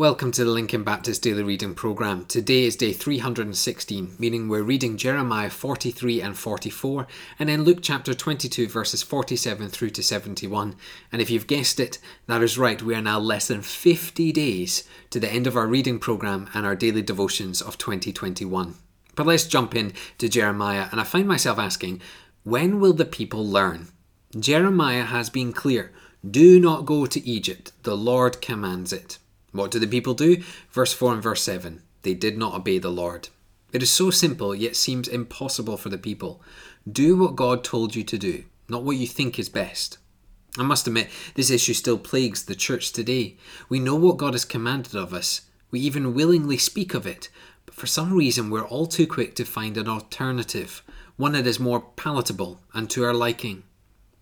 Welcome to the Lincoln Baptist Daily Reading Programme. Today is day 316, meaning we're reading Jeremiah 43 and 44, and then Luke chapter 22, verses 47 through to 71. And if you've guessed it, that is right, we are now less than 50 days to the end of our reading programme and our daily devotions of 2021. But let's jump in to Jeremiah, and I find myself asking, when will the people learn? Jeremiah has been clear do not go to Egypt, the Lord commands it. What do the people do? Verse 4 and verse 7 They did not obey the Lord. It is so simple, yet seems impossible for the people. Do what God told you to do, not what you think is best. I must admit, this issue still plagues the church today. We know what God has commanded of us, we even willingly speak of it, but for some reason we're all too quick to find an alternative, one that is more palatable and to our liking.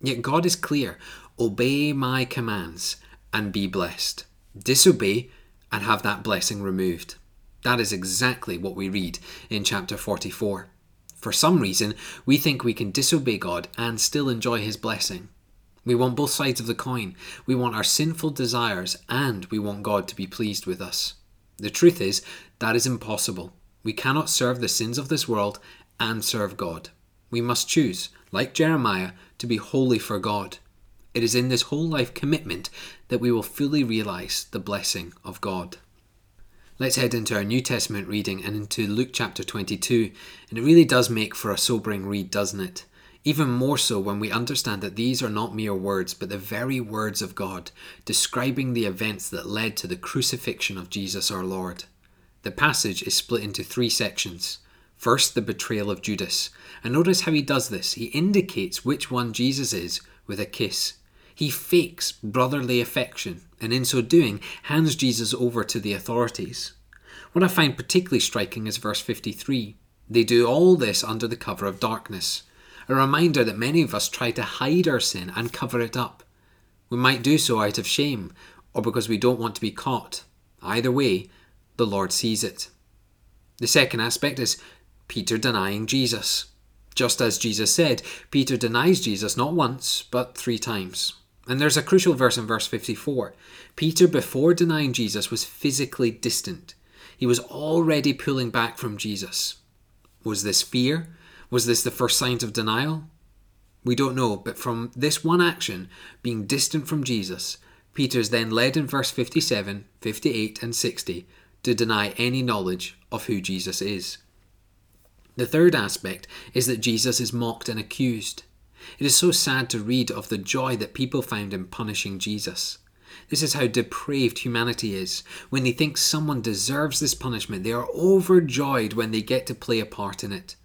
Yet God is clear obey my commands and be blessed disobey, and have that blessing removed. That is exactly what we read in chapter 44. For some reason, we think we can disobey God and still enjoy His blessing. We want both sides of the coin. We want our sinful desires and we want God to be pleased with us. The truth is, that is impossible. We cannot serve the sins of this world and serve God. We must choose, like Jeremiah, to be holy for God. It is in this whole life commitment that we will fully realize the blessing of God. Let's head into our New Testament reading and into Luke chapter 22. And it really does make for a sobering read, doesn't it? Even more so when we understand that these are not mere words, but the very words of God, describing the events that led to the crucifixion of Jesus our Lord. The passage is split into three sections. First, the betrayal of Judas. And notice how he does this. He indicates which one Jesus is with a kiss. He fakes brotherly affection and in so doing hands Jesus over to the authorities. What I find particularly striking is verse 53. They do all this under the cover of darkness, a reminder that many of us try to hide our sin and cover it up. We might do so out of shame or because we don't want to be caught. Either way, the Lord sees it. The second aspect is Peter denying Jesus. Just as Jesus said, Peter denies Jesus not once, but three times. And there's a crucial verse in verse 54. Peter, before denying Jesus, was physically distant. He was already pulling back from Jesus. Was this fear? Was this the first signs of denial? We don't know, but from this one action, being distant from Jesus, Peter is then led in verse 57, 58, and 60 to deny any knowledge of who Jesus is. The third aspect is that Jesus is mocked and accused. It is so sad to read of the joy that people found in punishing Jesus. This is how depraved humanity is. When they think someone deserves this punishment, they are overjoyed when they get to play a part in it.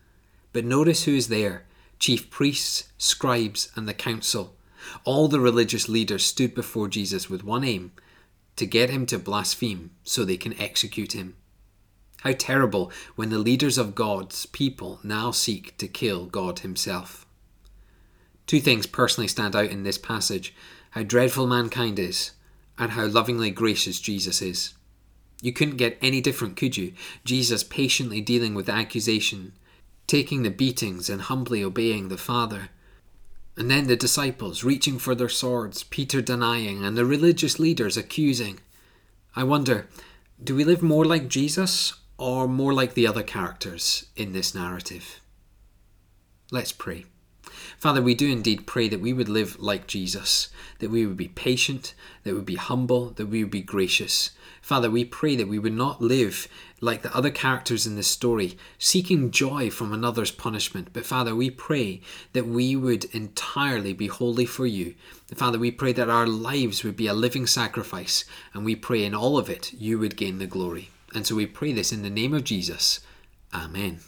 But notice who is there chief priests, scribes, and the council. All the religious leaders stood before Jesus with one aim to get him to blaspheme so they can execute him. How terrible when the leaders of God's people now seek to kill God Himself. Two things personally stand out in this passage how dreadful mankind is, and how lovingly gracious Jesus is. You couldn't get any different, could you? Jesus patiently dealing with the accusation, taking the beatings, and humbly obeying the Father. And then the disciples reaching for their swords, Peter denying, and the religious leaders accusing. I wonder, do we live more like Jesus or more like the other characters in this narrative? Let's pray. Father, we do indeed pray that we would live like Jesus, that we would be patient, that we would be humble, that we would be gracious. Father, we pray that we would not live like the other characters in this story, seeking joy from another's punishment. But Father, we pray that we would entirely be holy for you. Father, we pray that our lives would be a living sacrifice, and we pray in all of it you would gain the glory. And so we pray this in the name of Jesus. Amen.